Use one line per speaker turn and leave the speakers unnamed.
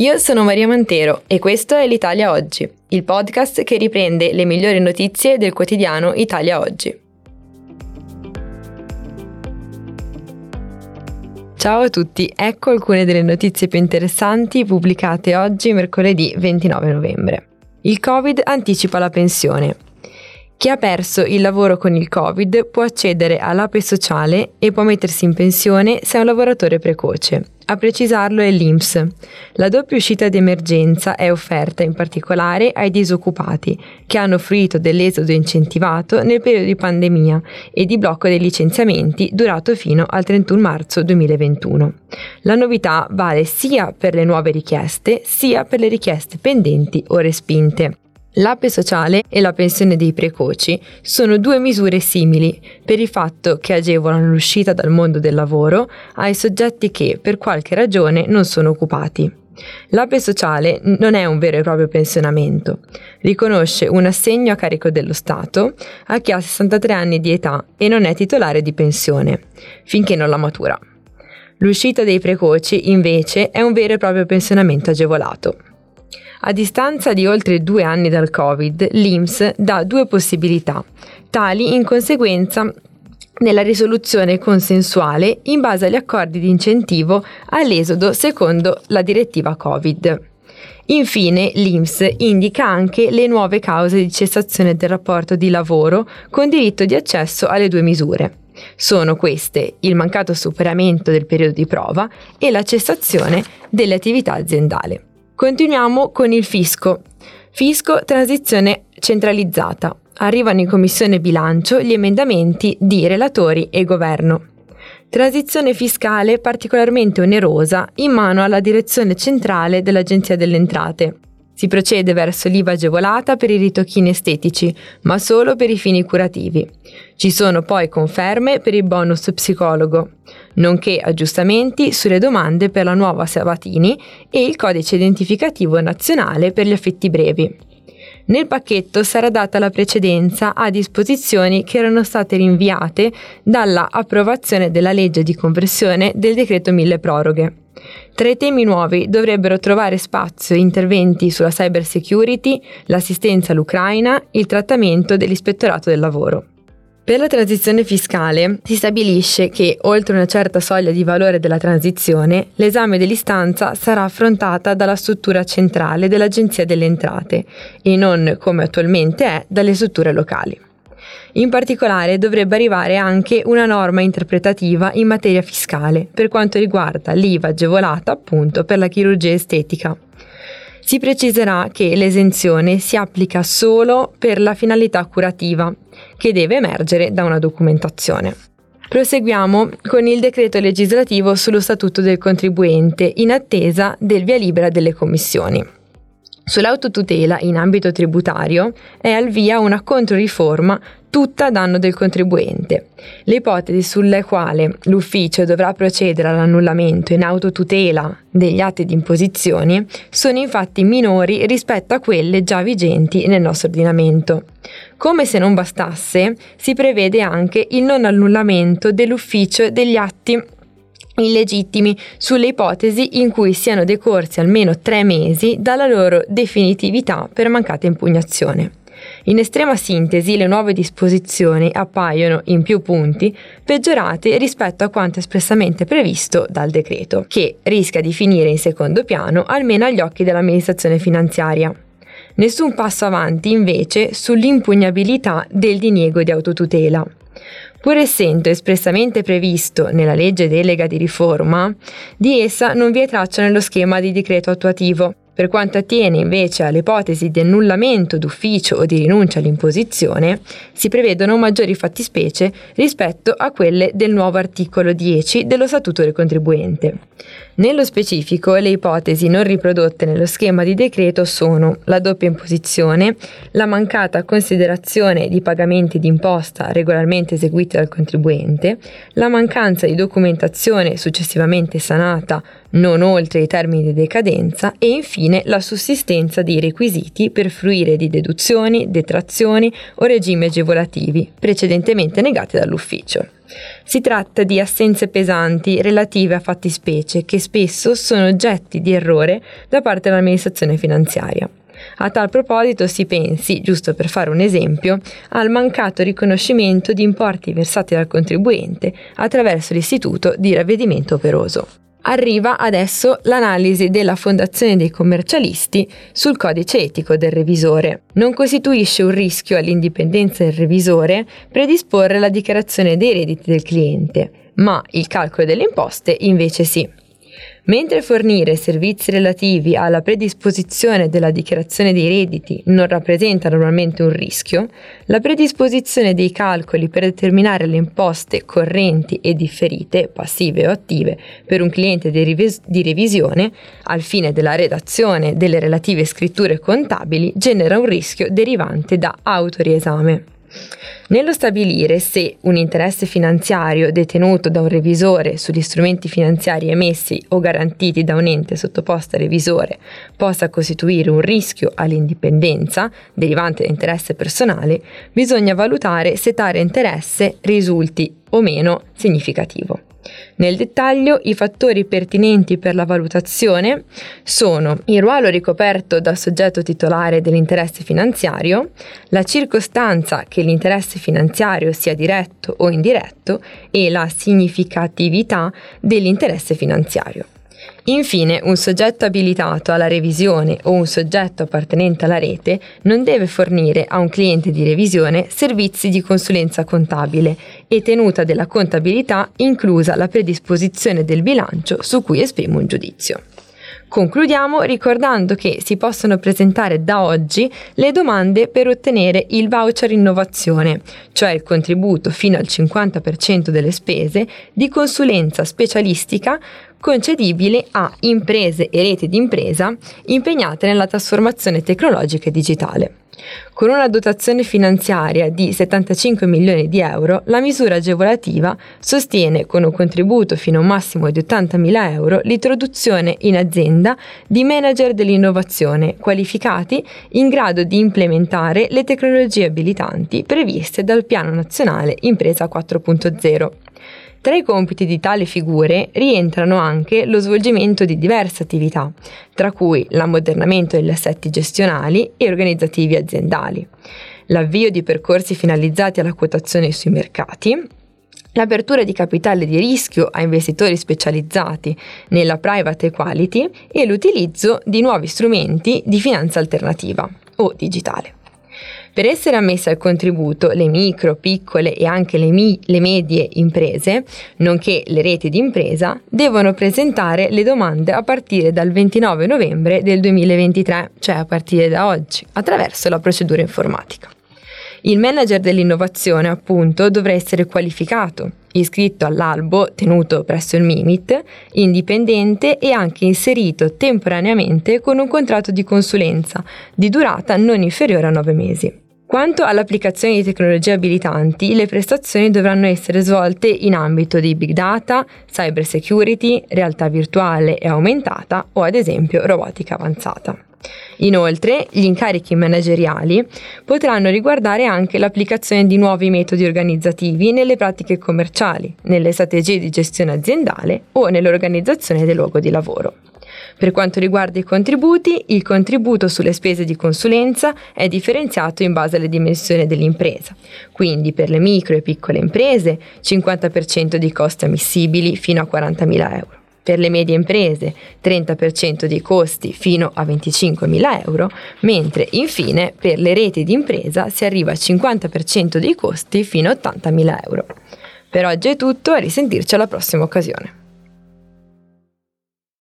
Io sono Maria Mantero e questo è l'Italia Oggi, il podcast che riprende le migliori notizie del quotidiano Italia Oggi. Ciao a tutti, ecco alcune delle notizie più interessanti pubblicate oggi mercoledì 29 novembre. Il Covid anticipa la pensione. Chi ha perso il lavoro con il Covid può accedere all'APE sociale e può mettersi in pensione se è un lavoratore precoce. A precisarlo è l'INPS. La doppia uscita d'emergenza è offerta in particolare ai disoccupati che hanno fruito dell'esodo incentivato nel periodo di pandemia e di blocco dei licenziamenti durato fino al 31 marzo 2021. La novità vale sia per le nuove richieste sia per le richieste pendenti o respinte. L'APE sociale e la pensione dei precoci sono due misure simili per il fatto che agevolano l'uscita dal mondo del lavoro ai soggetti che per qualche ragione non sono occupati. L'APE sociale non è un vero e proprio pensionamento, riconosce un assegno a carico dello Stato a chi ha 63 anni di età e non è titolare di pensione, finché non la matura. L'uscita dei precoci, invece, è un vero e proprio pensionamento agevolato. A distanza di oltre due anni dal Covid, l'IMS dà due possibilità, tali in conseguenza della risoluzione consensuale in base agli accordi di incentivo all'esodo secondo la direttiva Covid. Infine, l'IMS indica anche le nuove cause di cessazione del rapporto di lavoro con diritto di accesso alle due misure. Sono queste il mancato superamento del periodo di prova e la cessazione delle attività aziendali. Continuiamo con il fisco. Fisco transizione centralizzata. Arrivano in commissione bilancio gli emendamenti di relatori e governo. Transizione fiscale particolarmente onerosa in mano alla direzione centrale dell'Agenzia delle Entrate. Si procede verso l'IVA agevolata per i ritocchini estetici, ma solo per i fini curativi. Ci sono poi conferme per il bonus psicologo, nonché aggiustamenti sulle domande per la nuova Sabatini e il codice identificativo nazionale per gli affitti brevi. Nel pacchetto sarà data la precedenza a disposizioni che erano state rinviate dalla approvazione della legge di conversione del decreto mille proroghe. Tra i temi nuovi dovrebbero trovare spazio interventi sulla cyber security, l'assistenza all'Ucraina, il trattamento dell'ispettorato del lavoro. Per la transizione fiscale si stabilisce che, oltre una certa soglia di valore della transizione, l'esame dell'istanza sarà affrontata dalla struttura centrale dell'Agenzia delle Entrate e non, come attualmente è, dalle strutture locali. In particolare dovrebbe arrivare anche una norma interpretativa in materia fiscale per quanto riguarda l'IVA agevolata appunto per la chirurgia estetica. Si preciserà che l'esenzione si applica solo per la finalità curativa, che deve emergere da una documentazione. Proseguiamo con il decreto legislativo sullo statuto del contribuente in attesa del via libera delle commissioni. Sull'autotutela in ambito tributario è al via una controriforma tutta a danno del contribuente. Le ipotesi sulle quali l'ufficio dovrà procedere all'annullamento in autotutela degli atti di imposizioni sono infatti minori rispetto a quelle già vigenti nel nostro ordinamento. Come se non bastasse, si prevede anche il non annullamento dell'ufficio degli atti illegittimi sulle ipotesi in cui siano decorsi almeno tre mesi dalla loro definitività per mancata impugnazione. In estrema sintesi, le nuove disposizioni appaiono in più punti peggiorate rispetto a quanto espressamente previsto dal decreto, che rischia di finire in secondo piano almeno agli occhi dell'amministrazione finanziaria. Nessun passo avanti invece sull'impugnabilità del diniego di autotutela. Pur essendo espressamente previsto nella legge delega di riforma, di essa non vi è traccia nello schema di decreto attuativo, per quanto attiene invece alle ipotesi di annullamento d'ufficio o di rinuncia all'imposizione, si prevedono maggiori fattispecie rispetto a quelle del nuovo articolo 10 dello Statuto del contribuente. Nello specifico, le ipotesi non riprodotte nello schema di decreto sono la doppia imposizione, la mancata considerazione di pagamenti d'imposta regolarmente eseguiti dal contribuente, la mancanza di documentazione successivamente sanata non oltre i termini di decadenza e infine la sussistenza dei requisiti per fruire di deduzioni, detrazioni o regimi agevolativi precedentemente negati dall'ufficio. Si tratta di assenze pesanti relative a fattispecie che spesso sono oggetti di errore da parte dell'amministrazione finanziaria. A tal proposito si pensi, giusto per fare un esempio, al mancato riconoscimento di importi versati dal contribuente attraverso l'istituto di ravvedimento operoso. Arriva adesso l'analisi della Fondazione dei commercialisti sul codice etico del revisore. Non costituisce un rischio all'indipendenza del revisore predisporre la dichiarazione dei redditi del cliente, ma il calcolo delle imposte invece sì. Mentre fornire servizi relativi alla predisposizione della dichiarazione dei redditi non rappresenta normalmente un rischio, la predisposizione dei calcoli per determinare le imposte correnti e differite, passive o attive, per un cliente di, revis- di revisione, al fine della redazione delle relative scritture contabili, genera un rischio derivante da autoriesame. Nello stabilire se un interesse finanziario detenuto da un revisore sugli strumenti finanziari emessi o garantiti da un ente sottoposto a revisore possa costituire un rischio all'indipendenza derivante da interesse personale, bisogna valutare se tale interesse risulti o meno significativo. Nel dettaglio, i fattori pertinenti per la valutazione sono il ruolo ricoperto dal soggetto titolare dell'interesse finanziario, la circostanza che l'interesse finanziario sia diretto o indiretto e la significatività dell'interesse finanziario. Infine, un soggetto abilitato alla revisione o un soggetto appartenente alla rete non deve fornire a un cliente di revisione servizi di consulenza contabile e tenuta della contabilità inclusa la predisposizione del bilancio su cui esprime un giudizio. Concludiamo ricordando che si possono presentare da oggi le domande per ottenere il voucher innovazione, cioè il contributo fino al 50% delle spese di consulenza specialistica concedibile a imprese e reti di impresa impegnate nella trasformazione tecnologica e digitale. Con una dotazione finanziaria di 75 milioni di euro, la misura agevolativa sostiene con un contributo fino a un massimo di 80 mila euro l'introduzione in azienda di manager dell'innovazione qualificati in grado di implementare le tecnologie abilitanti previste dal Piano Nazionale Impresa 4.0. Tra i compiti di tali figure rientrano anche lo svolgimento di diverse attività, tra cui l'ammodernamento degli assetti gestionali e organizzativi aziendali, l'avvio di percorsi finalizzati alla quotazione sui mercati, l'apertura di capitale di rischio a investitori specializzati nella private equality e l'utilizzo di nuovi strumenti di finanza alternativa o digitale. Per essere ammesse al contributo le micro, piccole e anche le, mi- le medie imprese, nonché le reti di impresa, devono presentare le domande a partire dal 29 novembre del 2023, cioè a partire da oggi, attraverso la procedura informatica. Il manager dell'innovazione, appunto, dovrà essere qualificato, iscritto all'albo tenuto presso il MIMIT, indipendente e anche inserito temporaneamente con un contratto di consulenza di durata non inferiore a 9 mesi. Quanto all'applicazione di tecnologie abilitanti, le prestazioni dovranno essere svolte in ambito di big data, cyber security, realtà virtuale e aumentata o ad esempio robotica avanzata. Inoltre, gli incarichi manageriali potranno riguardare anche l'applicazione di nuovi metodi organizzativi nelle pratiche commerciali, nelle strategie di gestione aziendale o nell'organizzazione del luogo di lavoro. Per quanto riguarda i contributi, il contributo sulle spese di consulenza è differenziato in base alle dimensioni dell'impresa. Quindi per le micro e piccole imprese 50% di costi ammissibili fino a 40.000 euro. Per le medie imprese 30% dei costi fino a 25.000 euro, mentre infine per le reti di impresa si arriva al 50% dei costi fino a 80.000 euro. Per oggi è tutto a risentirci alla prossima occasione.